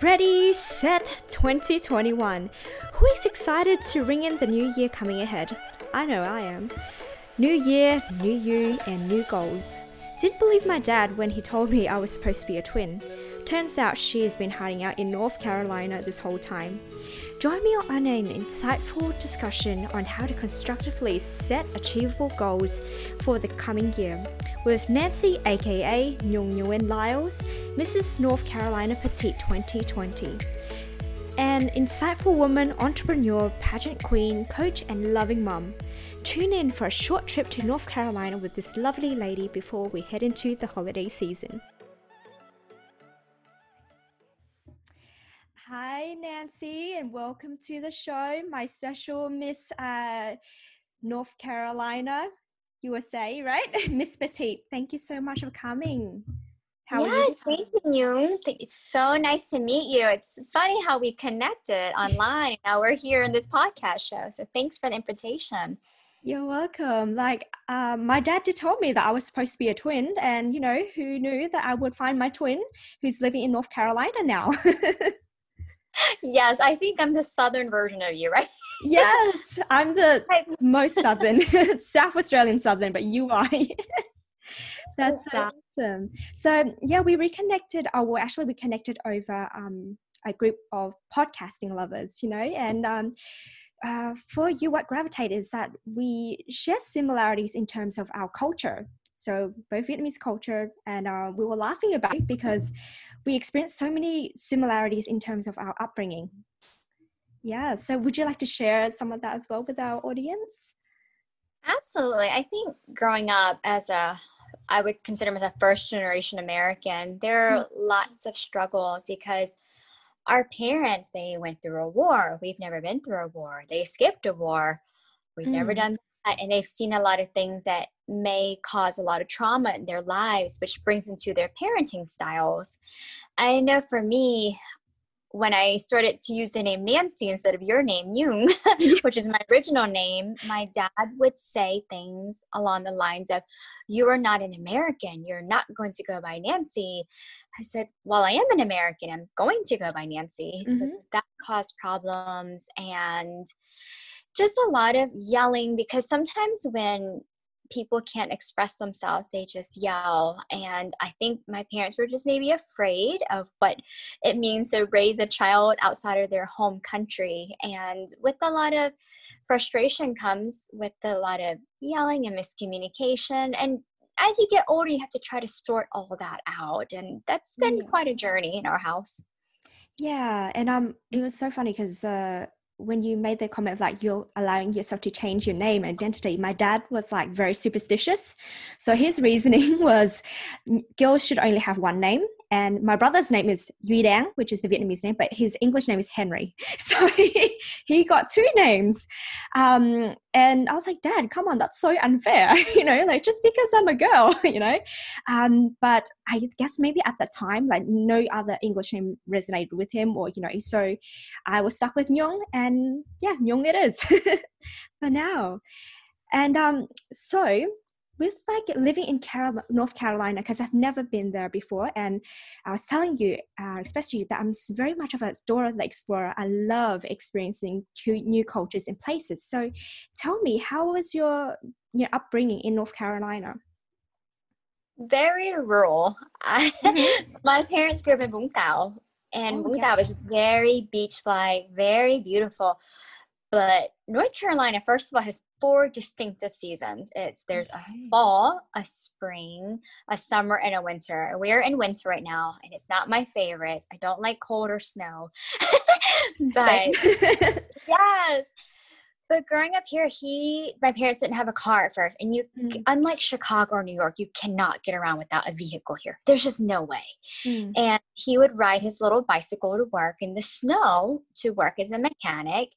Ready, set, 2021. Who is excited to ring in the new year coming ahead? I know I am. New year, new you, and new goals. Didn't believe my dad when he told me I was supposed to be a twin. Turns out she has been hiding out in North Carolina this whole time. Join me on an insightful discussion on how to constructively set achievable goals for the coming year with Nancy, aka Nhung Nguyen Liles, Mrs. North Carolina Petite 2020. An insightful woman, entrepreneur, pageant queen, coach, and loving mum. Tune in for a short trip to North Carolina with this lovely lady before we head into the holiday season. Hi, Nancy, and welcome to the show. My special Miss uh, North Carolina, USA, right? Miss Petite, thank you so much for coming. How yes, thank you. It's so nice to meet you. It's funny how we connected online. now we're here in this podcast show. So thanks for the invitation. You're welcome. Like, um, my dad did told me that I was supposed to be a twin, and you know, who knew that I would find my twin who's living in North Carolina now? yes, I think I'm the southern version of you, right? yes, I'm the most southern, South Australian southern, but you are. That's awesome. So yeah, we reconnected. Oh, well, actually, we connected over um, a group of podcasting lovers, you know, and um, uh, for you, what gravitate is that we share similarities in terms of our culture. So both Vietnamese culture, and uh, we were laughing about it because we experienced so many similarities in terms of our upbringing. Yeah, so would you like to share some of that as well with our audience? Absolutely. I think growing up as a I would consider myself first generation American, there are mm-hmm. lots of struggles because our parents they went through a war. We've never been through a war. They skipped a war. We've mm. never done and they've seen a lot of things that may cause a lot of trauma in their lives, which brings into their parenting styles. I know for me, when I started to use the name Nancy instead of your name, Nhung, which is my original name, my dad would say things along the lines of, You are not an American. You're not going to go by Nancy. I said, Well, I am an American. I'm going to go by Nancy. Mm-hmm. So that caused problems and just a lot of yelling because sometimes when people can't express themselves they just yell. And i think my parents were just maybe afraid of what it means to raise a child outside of their home country. And with a lot of frustration comes with a lot of yelling and miscommunication. And as you get older you have to try to sort all that out. And that's been quite a journey in our house. Yeah and um it was so funny because uh when you made the comment of like you're allowing yourself to change your name and identity my dad was like very superstitious. So his reasoning was girls should only have one name and my brother's name is Yu Dang, which is the Vietnamese name, but his English name is Henry. So he, he got two names. Um, and I was like, Dad, come on, that's so unfair, you know, like just because I'm a girl, you know. Um, but I guess maybe at the time, like no other English name resonated with him, or you know, so I was stuck with Nyong, and yeah, Nyong it is for now. And um, so with like living in Carol- North Carolina, because I've never been there before, and I was telling you, uh, especially that I'm very much of a Dora the Explorer. I love experiencing new cultures and places. So, tell me, how was your your upbringing in North Carolina? Very rural. Mm-hmm. my parents grew up in Vũng and oh, Vũng Tàu yeah. is very beach-like, very beautiful. But North Carolina, first of all, has four distinctive seasons. It's there's a fall, a spring, a summer, and a winter. We're in winter right now, and it's not my favorite. I don't like cold or snow. but yes, but growing up here, he my parents didn't have a car at first, and you mm. unlike Chicago or New York, you cannot get around without a vehicle here. There's just no way. Mm. And he would ride his little bicycle to work in the snow to work as a mechanic.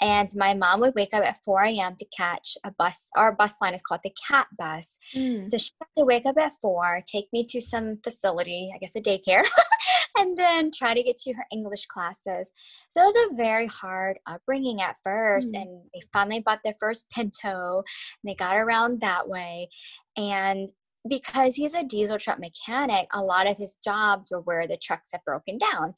And my mom would wake up at 4 a.m. to catch a bus. Our bus line is called the Cat Bus. Mm. So she had to wake up at four, take me to some facility, I guess a daycare. and then try to get to her English classes. So it was a very hard upbringing at first. Mm. And they finally bought their first Pinto and they got around that way. And because he's a diesel truck mechanic, a lot of his jobs were where the trucks have broken down.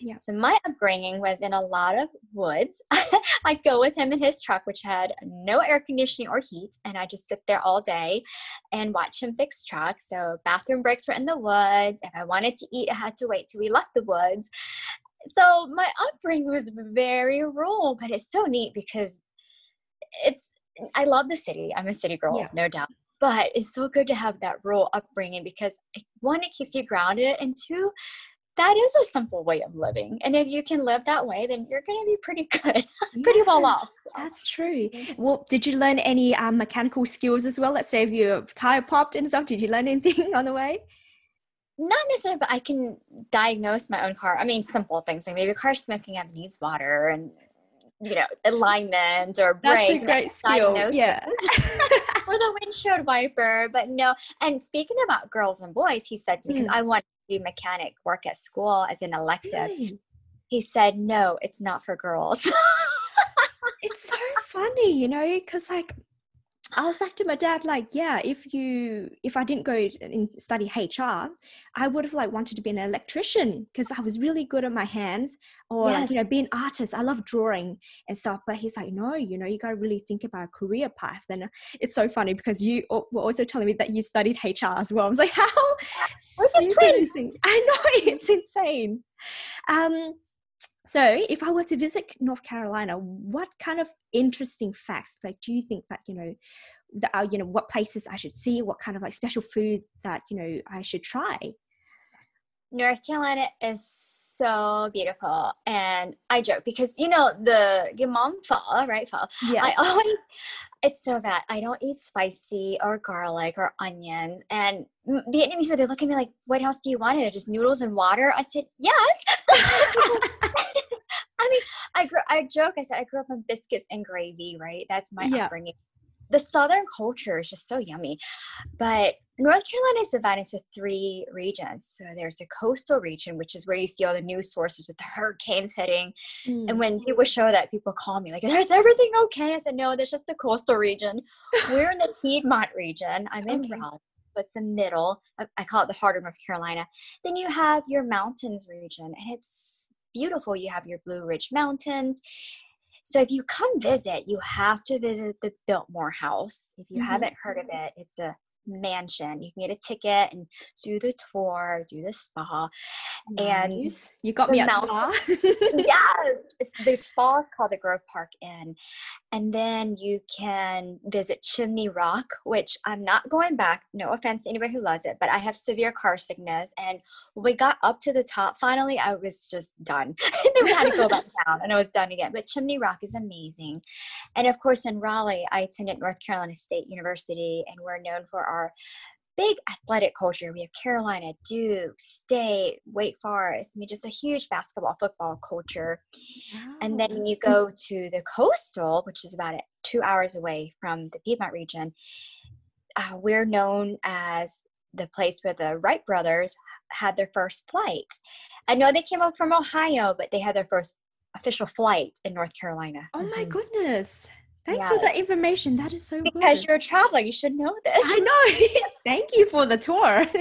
Yeah. So my upbringing was in a lot of woods. I'd go with him in his truck, which had no air conditioning or heat, and I just sit there all day and watch him fix trucks. So bathroom breaks were in the woods. If I wanted to eat, I had to wait till we left the woods. So my upbringing was very rural, but it's so neat because it's I love the city. I'm a city girl, Yeah. no doubt. But it's so good to have that rural upbringing because one, it keeps you grounded, and two, that is a simple way of living. And if you can live that way, then you're going to be pretty good, pretty well off. That's true. Well, did you learn any um, mechanical skills as well? Let's say if your tire popped and stuff, did you learn anything on the way? Not necessarily, but I can diagnose my own car. I mean, simple things like maybe a car smoking up needs water and you know alignment or That's brakes. a and great. Yeah. or the windshield wiper. But no, and speaking about girls and boys, he said to me, because Mm. I wanted to do mechanic work at school as an elective, Really? he said, no, it's not for girls. it's so funny, you know, because like I was like to my dad, like, yeah, if you if I didn't go and study HR, I would have like wanted to be an electrician because I was really good at my hands, or like, you know, Yes. be an artist. I love drawing and stuff. But he's like, no, you know, you got to really think about a career path. And it's so funny because you were also telling me that you studied HR as well. I was like, how? We're twins. I know it's insane. Um, so, if I were to visit North Carolina, what kind of interesting facts, like, do you think that you know, that are, you know, what places I should see, what kind of like special food that you know I should try? North Carolina is so beautiful. And I joke because, you know, the Gimon Fall, right? Fall. Yeah, I always, it's so bad. I don't eat spicy or garlic or onions. And Vietnamese would look at me like, what else do you want? It just noodles and water? I said, yes. I mean, I grew, I joke, I said, I grew up on biscuits and gravy, right? That's my Yeah. upbringing. The Southern culture is just so yummy. But North Carolina is divided into three regions. So there's the coastal region, which is where you see all the news sources with the hurricanes hitting. Mm. And when people show that, people call me like, "Is everything okay?" I said, "No, there's just the coastal region. We're in the Piedmont region. I'm in Okay. Raleigh, but it's the middle. I, call it the heart of North Carolina. Then you have your mountains region, and it's beautiful. You have your Blue Ridge Mountains. So if you come visit, you have to visit the Biltmore House. If you Mhm. haven't heard of it, it's a mansion. You can get a ticket and do the tour, do the spa. and you got me at mount- spa. yes, it's, the spa is called the Grove Park Inn, and then you can visit Chimney Rock, which I'm not going back. No offense to anybody who loves it, but I have severe car sickness, and when we got up to the top finally, I was just done. and then we had to go back down, and I was done again. But Chimney Rock is amazing, and of course in Raleigh, I attended North Carolina State University, and we're known for our big athletic culture. We have Carolina, Duke, State, Wake Forest. I mean, just a huge basketball, football culture. And then you go to the coastal, which is about two hours away from the Piedmont region, uh, we're known as the place where the Wright brothers had their first flight. I know they came up from Ohio, but they had their first official flight in North Carolina. Oh my Mhm. goodness. Thanks for Yes. that information. That is so Because good. Because you're a traveler, you should know this. I know. Thank you for the tour.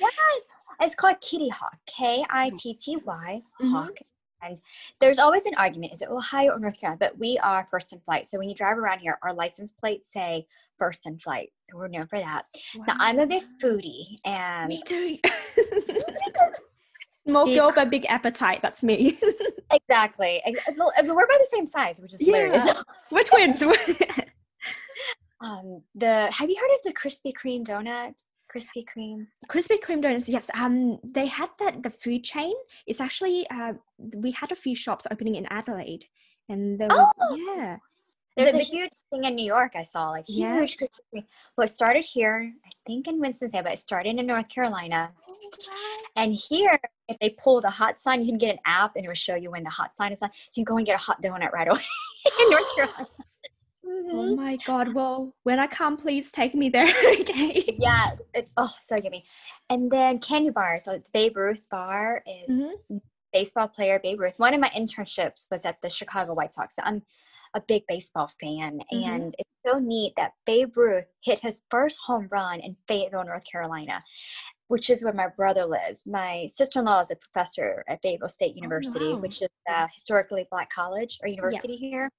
Yes, it's called Kitty Hawk, K I T T Y Mhm. Hawk. And there's always an argument: is it Ohio or North Carolina? But we are first in flight. So when you drive around here, our license plates say first in flight. So we're known for that. Now I'm a big foodie, and Me too. Small The- girl but big appetite. That's me. exactly, well, we're about the same size, which is hilarious. Yeah. We're twins. Um, the have you heard of the Krispy Kreme donut? Krispy Kreme. Krispy Kreme donuts. Yes. Um, they had that the food chain. It's actually uh, we had a few shops opening in Adelaide, and there was Oh! yeah. There's The- a huge thing in New York I saw, like Yeah. huge Krispy Kreme. Well, it started here, I think in Winston-Salem, but it started in North Carolina. And here, if they pull the hot sign, you can get an app and it will show you when the hot sign is on. So you can go and get a hot donut right away in North Carolina. Oh my god! Well, when I come, please take me there. okay. Yeah, it's oh so yummy. And then candy bars. So the Babe Ruth bar is Mhm. baseball player Babe Ruth. One of my internships was at the Chicago White Sox. So I'm a big baseball fan, mm-hmm. and it's so neat that Babe Ruth hit his first home run in Fayetteville, North Carolina, which is where my brother lives. My sister in law is a professor at Fayetteville State oh, University, oh, wow. which is a historically black college or university yeah. here.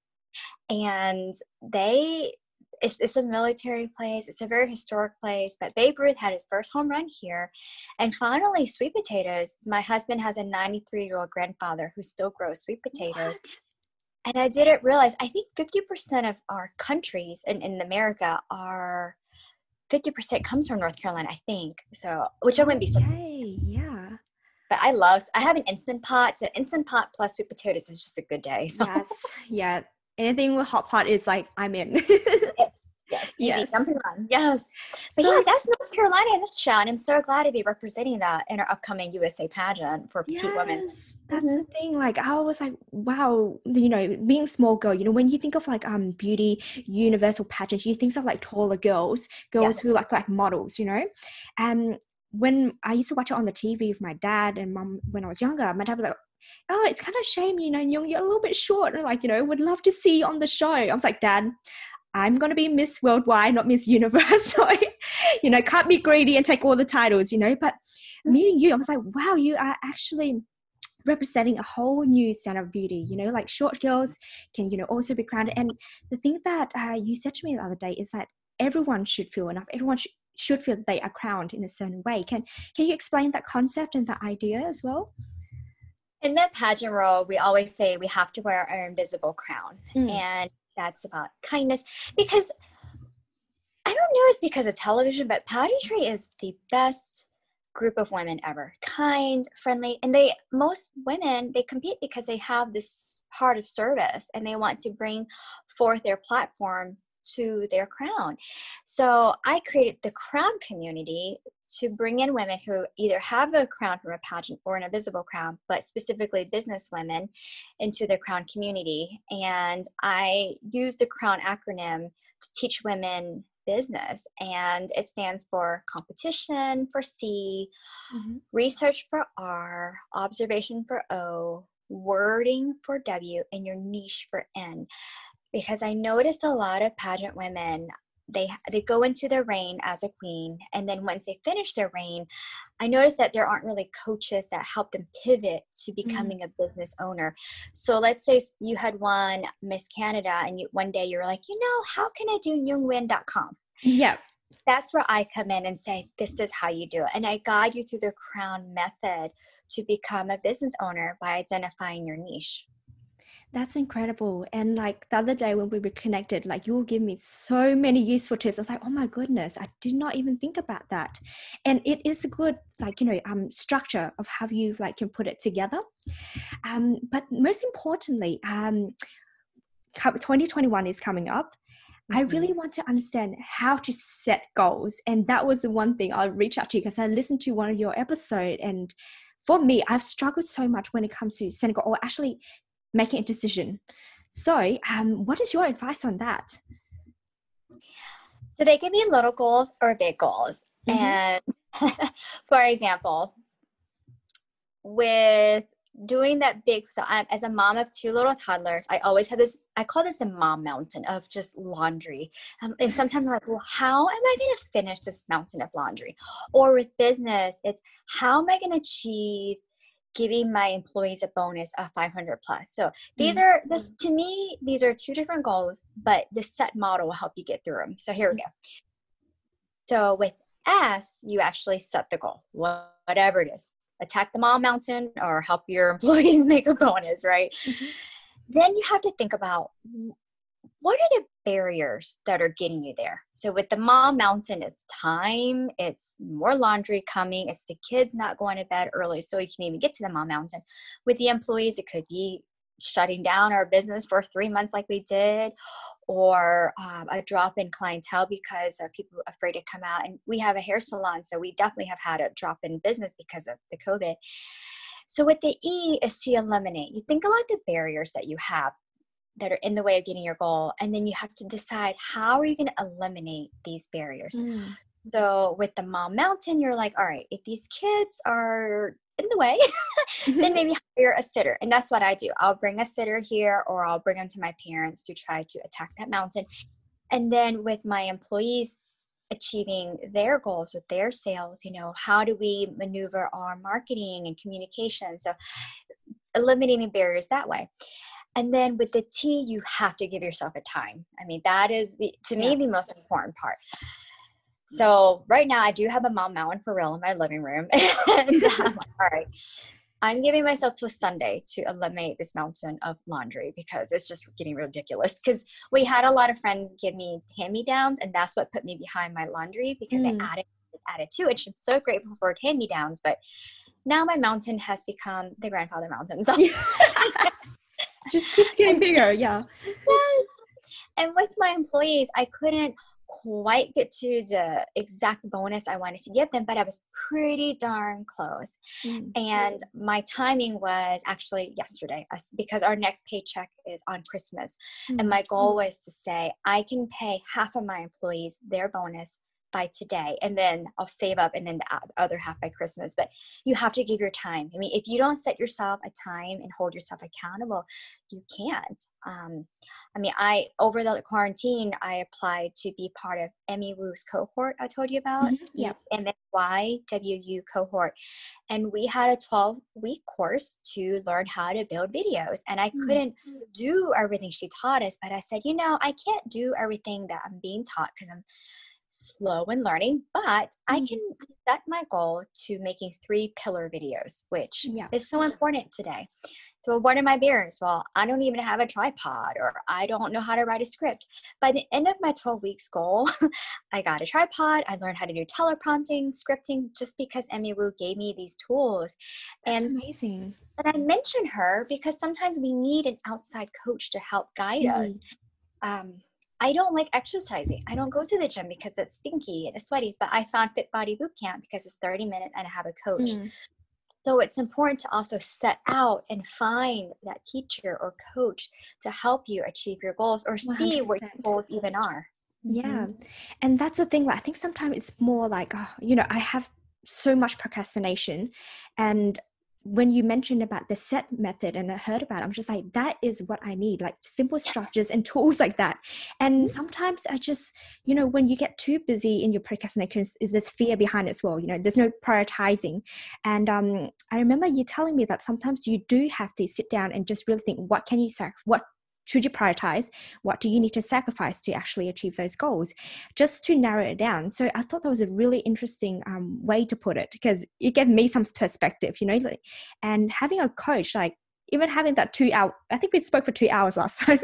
And they, it's, it's a military place, it's a very historic place. But Babe Ruth had his first home run here. And finally, sweet potatoes. My husband has a 93 year old grandfather who still grows sweet potatoes. What? And I didn't realize, I think 50% of our countries in, in America are 50% comes from North Carolina, I think. So, which I wouldn't be surprised. yeah. But I love, I have an Instant Pot. So, Instant Pot plus sweet potatoes is just a good day. So. Yes. Yeah. Anything with hot pot is like, I'm in. Yeah, easy, yes. jumping on. Yes. But so, yeah, that's North Carolina in a nutshell. And I'm so glad to be representing that in our upcoming USA pageant for petite yes. women that's the thing like i was like wow you know being small girl you know when you think of like um beauty universal pageants you think of like taller girls girls yeah. who like like models you know and when i used to watch it on the tv with my dad and mom when i was younger my dad was like oh it's kind of shame you know you're, you're a little bit short and like you know would love to see you on the show i was like dad I'm going to be Miss Worldwide, not Miss Universe. so, you know, can't be greedy and take all the titles, you know. But mm. meeting you, I was like, wow, you are actually representing a whole new standard of beauty you know like short girls can you know also be crowned and the thing that uh, you said to me the other day is that everyone should feel enough. Everyone should should feel they are crowned in a certain way. Can can you explain that concept and that idea as well? In the pageant role we always say we have to wear our invisible crown. Mm. and that's about kindness because i don't know it's because of television but pageantry is the best group of women ever. Kind friendly and they most women they compete because they have this heart of service and they want to bring forth their platform to their crown. So i created the crown community to bring in women who either have a crown from a pageant or an invisible crown but specifically business women into the crown community. And i use the crown acronym to teach women business and it stands for competition for C, mm-hmm. research for R, observation for O, wording for W, and your niche for N. Because I noticed a lot of pageant women they they go into their reign as a queen and then once they finish their reign i noticed that there aren't really coaches that help them pivot to mm-hmm. becoming mm-hmm. a business owner so let's say you had won miss canada and you one day you're like you know how can i do nyungwin.com yeah that's where i come in and say this is how you do it and i guide you through the crown method to become a business owner by identifying your niche that's incredible. And like the other day when we were connected, like you will give me so many useful tips. I was like, oh my goodness, I did not even think about that. And it is a good, like, you know, um, structure of how you like can put it together. Um, but most importantly, um, 2021 is coming up. I mm-hmm. really want to understand how to set goals. And that was the one thing I'll reach out to you because I listened to one of your episode and for me, I've struggled so much when it comes to setting goal or actually making a decision. So, um, what is your advice on that? So, they can be little goals or big goals. Mm-hmm. And for example, with doing that big so I'm, as a mom of two little toddlers i always have this i call this the mom mountain of just laundry um, and sometimes i'm like well how am i going to finish this mountain of laundry or with business it's how am i going to achieve giving my employees a bonus of 500 plus. So these mm-hmm. are this to me, these are two different goals, but the set model will help you get through them. So here we go. So with S, you actually set the goal, whatever it is. Attack the mom mountain or help your employees make a bonus, right? Mm-hmm. Then you have to think about what are the barriers that are getting you there? So with the mom mountain, it's time, it's more laundry coming, it's the kids not going to bed early so you can even get to the mom mountain. With the employees, it could be shutting down our business for three months like we did or um, a drop in clientele because of people afraid to come out and we have a hair salon so we definitely have had a drop in business because of the covid so with the e is to eliminate you think about the barriers that you have that are in the way of getting your goal and then you have to decide how are you going to eliminate these barriers mm. so with the mom mountain you're like all right if these kids are in the way, then maybe hire a sitter. And that's what I do. I'll bring a sitter here or I'll bring them to my parents to try to attack that mountain. And then with my employees achieving their goals with their sales, you know, how do we maneuver our marketing and communication? So eliminating barriers that way. And then with the tea, you have to give yourself a time. I mean, that is the, to me the most important part. So right now, I do have a mom mountain for real in my living room, and I'm like, all right, I'm giving myself to a Sunday to eliminate this mountain of laundry because it's just getting ridiculous. Because we had a lot of friends give me hand me downs, and that's what put me behind my laundry because mm. I added added to it. I'm so grateful for hand me downs, but now my mountain has become the grandfather mountain. So just keeps getting bigger. Yeah. Yes. And with my employees, I couldn't quite get to the exact bonus I wanted to give them, but I was pretty darn close. Mm-hmm. And my timing was actually yesterday because our next paycheck is on Christmas. Mm-hmm. And my goal was to say, I can pay half of my employees their bonus by today and then i'll save up and then the other half by christmas but you have to give your time i mean if you don't set yourself a time and hold yourself accountable you can't um, i mean i over the quarantine i applied to be part of emmy Wu's cohort i told you about mm-hmm. yeah mwywu cohort and we had a 12 week course to learn how to build videos and i mm-hmm. couldn't do everything she taught us but i said you know i can't do everything that i'm being taught because i'm slow in learning, but I mm-hmm. can set my goal to making three pillar videos, which yeah. is so important today. So, what are my barriers? Well, I don't even have a tripod or I don't know how to write a script. By the end of my 12 weeks goal, I got a tripod. I learned how to do teleprompting, scripting, just because Emmy Wu gave me these tools. That's and amazing. And I mention her because sometimes we need an outside coach to help guide mm-hmm. us. Um, I don't like exercising. I don't go to the gym because it's stinky and it's sweaty, but I found Fit Body Boot Camp because it's 30 minutes and I have a coach. Mm. So it's important to also set out and find that teacher or coach to help you achieve your goals or see 100%. what your goals even are. Yeah. Mm-hmm. And that's the thing. Like, I think sometimes it's more like, oh, you know, I have so much procrastination and when you mentioned about the set method and I heard about it, I'm just like, that is what I need, like simple structures and tools like that. And mm-hmm. sometimes I just, you know, when you get too busy in your procrastination, is this fear behind it as well. You know, there's no prioritizing. And um, I remember you telling me that sometimes you do have to sit down and just really think, what can you sac- what should you prioritize? What do you need to sacrifice to actually achieve those goals? Just to narrow it down. So I thought that was a really interesting um, way to put it because it gave me some perspective, you know, and having a coach, like even having that two hour i think we spoke for two hours last time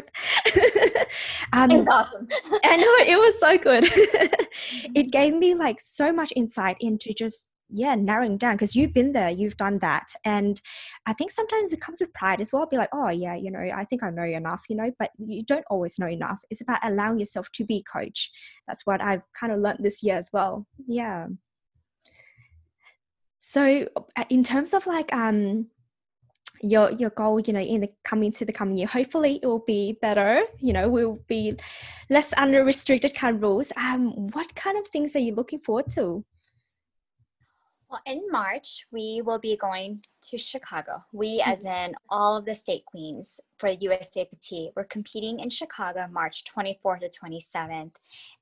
um, it was awesome i know it was so good it gave me like so much insight into just yeah narrowing down because you've been there you've done that and i think sometimes it comes with pride as well be like oh yeah you know i think i know enough you know but you don't always know enough it's about allowing yourself to be coach that's what i've kind of learned this year as well yeah. So uh, in terms of like um your your goal you know in the coming to the coming year hopefully it will be better you know we'll be less under restricted kind of rules um what kind of things are you looking forward to well, in March, we will be going to Chicago. We, as mm-hmm. in all of the state queens for the USA Petite, we're competing in Chicago March 24th to 27th.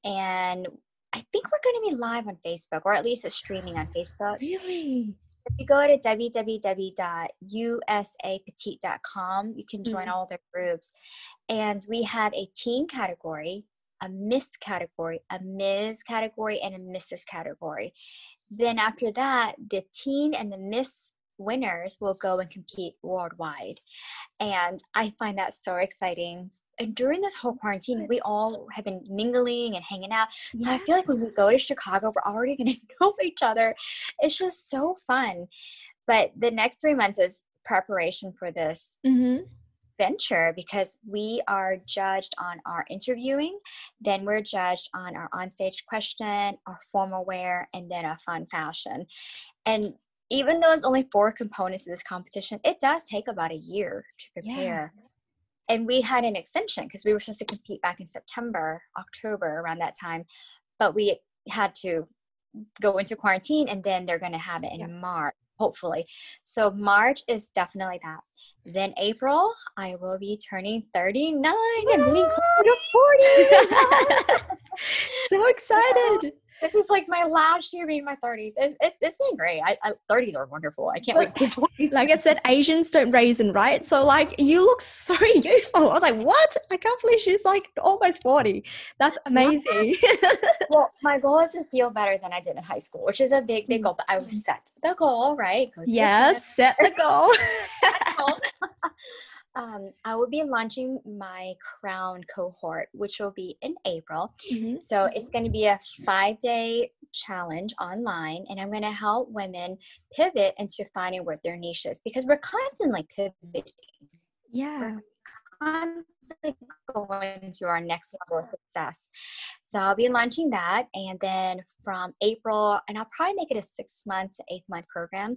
And I think we're going to be live on Facebook, or at least it's streaming on Facebook. Really? If you go to www.usapetite.com, you can join mm-hmm. all their groups. And we have a teen category, a Miss category, a Ms category, and a Mrs. category. Then after that, the teen and the miss winners will go and compete worldwide. And I find that so exciting. And during this whole quarantine, we all have been mingling and hanging out. So yeah. I feel like when we go to Chicago, we're already going to know each other. It's just so fun. But the next three months is preparation for this mm-hmm venture because we are judged on our interviewing, then we're judged on our onstage question, our formal wear, and then our fun fashion. And even though it's only four components of this competition, it does take about a year to prepare. Yeah. And we had an extension because we were supposed to compete back in September, October, around that time, but we had to go into quarantine and then they're going to have it in yeah. March. hopefully. So March is definitely that. Then April, I will be turning 39 and close to 40. so excited this is like my last year being my 30s. It's, it's, it's been great. I, I, 30s are wonderful. I can't wait to see 40s. Like I said, Asians don't raisin, right? So like you look so youthful. I was like, what? I can't believe she's like almost 40. That's amazing. well, my goal is to feel better than I did in high school, which is a big, big goal. But I was mm-hmm. set the goal, right? yes, set the goal. um, I will be launching my crown cohort, which will be in April. Mm-hmm. So it's going to be a five day challenge online, and I'm going to help women pivot into finding what their niche is because we're constantly pivoting. Yeah. We're going to our next level of success. So I'll be launching that. And then from April, and I'll probably make it a six month to eight month program.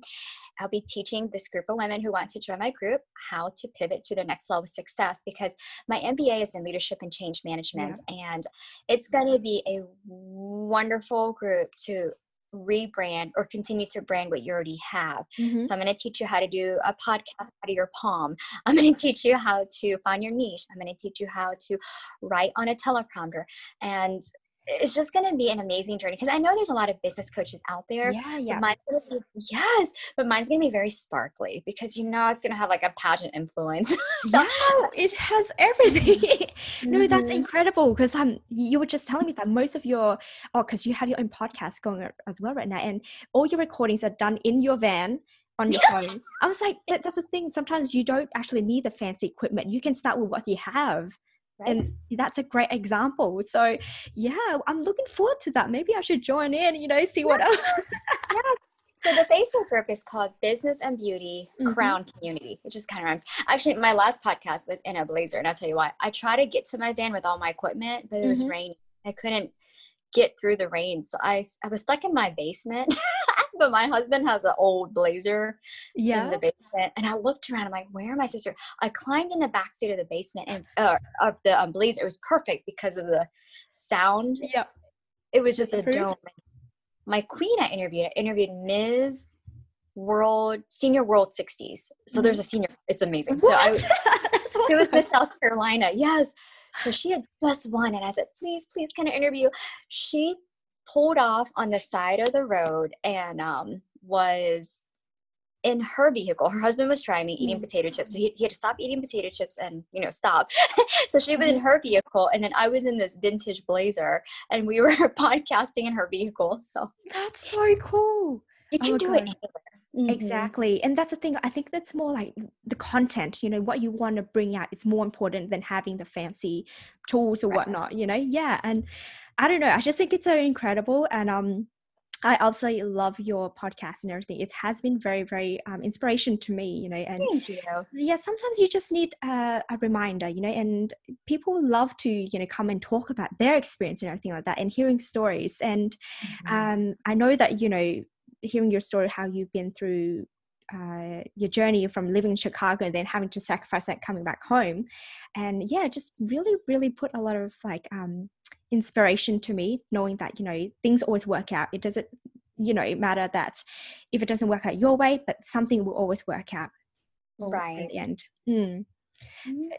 I'll be teaching this group of women who want to join my group how to pivot to their next level of success because my MBA is in leadership and change management. Yeah. And it's going to be a wonderful group to rebrand or continue to brand what you already have. Mm-hmm. So I'm going to teach you how to do a podcast out of your palm. I'm going to teach you how to find your niche. I'm going to teach you how to write on a teleprompter. And it's just going to be an amazing journey because I know there's a lot of business coaches out there. Yeah, yeah. But be, yes, but mine's going to be very sparkly because you know it's going to have like a pageant influence. so, yeah, it has everything. mm-hmm. No, that's mm-hmm. incredible because um, you were just telling me that most of your oh, because you have your own podcast going as well right now, and all your recordings are done in your van on your yes. phone. I was like, that, that's the thing. Sometimes you don't actually need the fancy equipment. You can start with what you have. Right. And that's a great example. So, yeah, I'm looking forward to that. Maybe I should join in, you know, see what else. yeah. So the Facebook group is called Business and Beauty mm-hmm. Crown Community. It just kind of rhymes. Actually, my last podcast was in a blazer, and I'll tell you why. I tried to get to my van with all my equipment, but it was mm-hmm. raining. I couldn't get through the rain, so I I was stuck in my basement. but my husband has an old blazer yeah. in the basement. And I looked around, I'm like, where am my sister? I climbed in the back seat of the basement and uh, of the um, blazer. It was perfect because of the sound. Yeah. It was just a dome. My queen I interviewed, I interviewed Ms. World Senior World 60s. So mm-hmm. there's a senior. It's amazing. What? So I awesome. it was Miss South Carolina. Yes. So she had just won, and I said, "Please, please, can I interview?" She pulled off on the side of the road and um, was in her vehicle. Her husband was driving, eating mm-hmm. potato chips. So he, he, had to stop eating potato chips and, you know, stop. so she was in mm-hmm. her vehicle. And then I was in this vintage blazer and we were podcasting in her vehicle. So that's so cool. You can oh do God. it anywhere. Mm-hmm. Exactly. And that's the thing. I think that's more like the content, you know, what you want to bring out is more important than having the fancy tools or right. whatnot, you know? Yeah. And I don't know. I just think it's so incredible. And um I absolutely love your podcast and everything. It has been very, very um, inspiration to me, you know. And Thank you. yeah, sometimes you just need a, a, reminder, you know. And people love to, you know, come and talk about their experience and everything like that, and hearing stories. And mm-hmm. um, I know that you know hearing your story, how you've been through uh, your journey from living in Chicago and then having to sacrifice that coming back home, and yeah, just really, really put a lot of like um, inspiration to me, knowing that you know things always work out. It doesn't, you know, matter that if it doesn't work out your way, but something will always work out. Right at the end. Mm.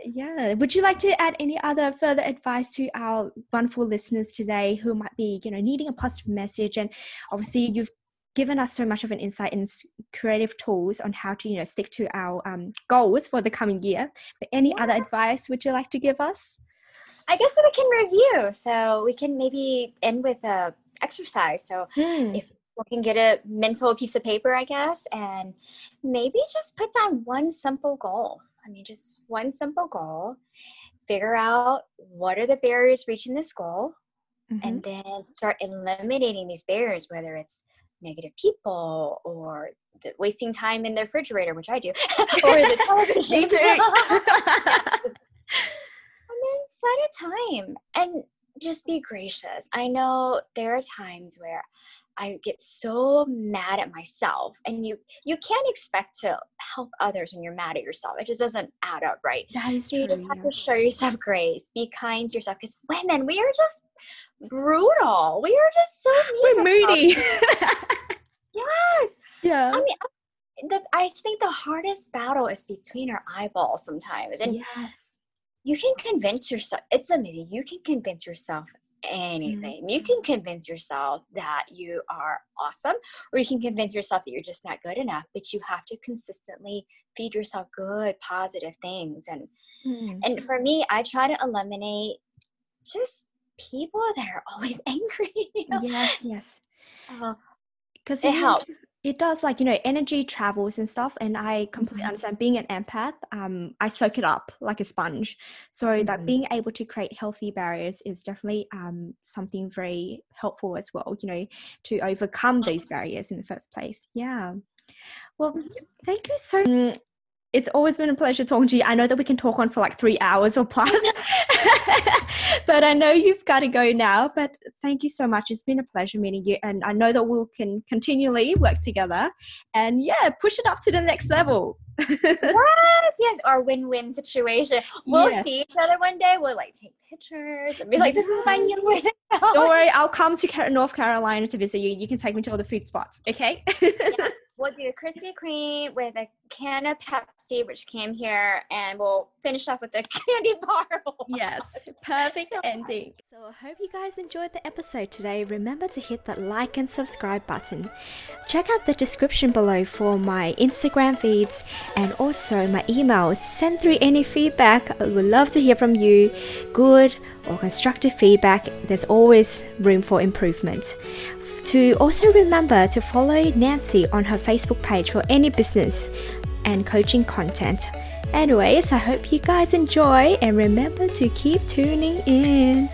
Yeah. Would you like to add any other further advice to our wonderful listeners today who might be, you know, needing a positive message? And obviously, you've given us so much of an insight and creative tools on how to you know stick to our um, goals for the coming year but any yeah. other advice would you like to give us i guess we can review so we can maybe end with a exercise so mm. if we can get a mental piece of paper i guess and maybe just put down one simple goal i mean just one simple goal figure out what are the barriers reaching this goal mm-hmm. and then start eliminating these barriers whether it's negative people or the, wasting time in the refrigerator, which I do, or the television. Me too. and then set a time and just be gracious. I know there are times where I get so mad at myself and you you can't expect to help others when you're mad at yourself. It just doesn't add up right. That is so you true, just have yeah. to show yourself grace. Be kind to yourself because women, we are just brutal. We are just so mean. We're moody. yes. Yeah. I mean, the I think the hardest battle is between our eyeballs sometimes. And yes. You can convince yourself it's amazing. You can convince yourself anything. Mm-hmm. You can convince yourself that you are awesome, or you can convince yourself that you're just not good enough, but you have to consistently feed yourself good, positive things. And mm-hmm. and for me, I try to eliminate just people that are always angry. You know? Yes, yes. Because uh, it helps it does like you know energy travels and stuff and i completely mm-hmm. understand being an empath um i soak it up like a sponge so mm-hmm. that being able to create healthy barriers is definitely um something very helpful as well you know to overcome these barriers in the first place yeah well mm-hmm. thank you so much it's always been a pleasure talking to you. I know that we can talk on for like three hours or plus, but I know you've got to go now. But thank you so much. It's been a pleasure meeting you, and I know that we can continually work together and yeah, push it up to the next level. yes, yes, our win-win situation. We'll yes. see each other one day. We'll like take pictures and be like, "This is my new win." Don't worry, I'll come to North Carolina to visit you. You can take me to all the food spots, okay? yeah we'll do a Krispy Kreme with a can of Pepsi, which came here, and we'll finish off with a candy bar. yes, perfect so ending. So I hope you guys enjoyed the episode today. Remember to hit that like and subscribe button. Check out the description below for my Instagram feeds and also my emails. Send through any feedback. I would love to hear from you. Good or constructive feedback. There's always room for improvement to also remember to follow Nancy on her Facebook page for any business and coaching content. Anyways, I hope you guys enjoy and remember to keep tuning in.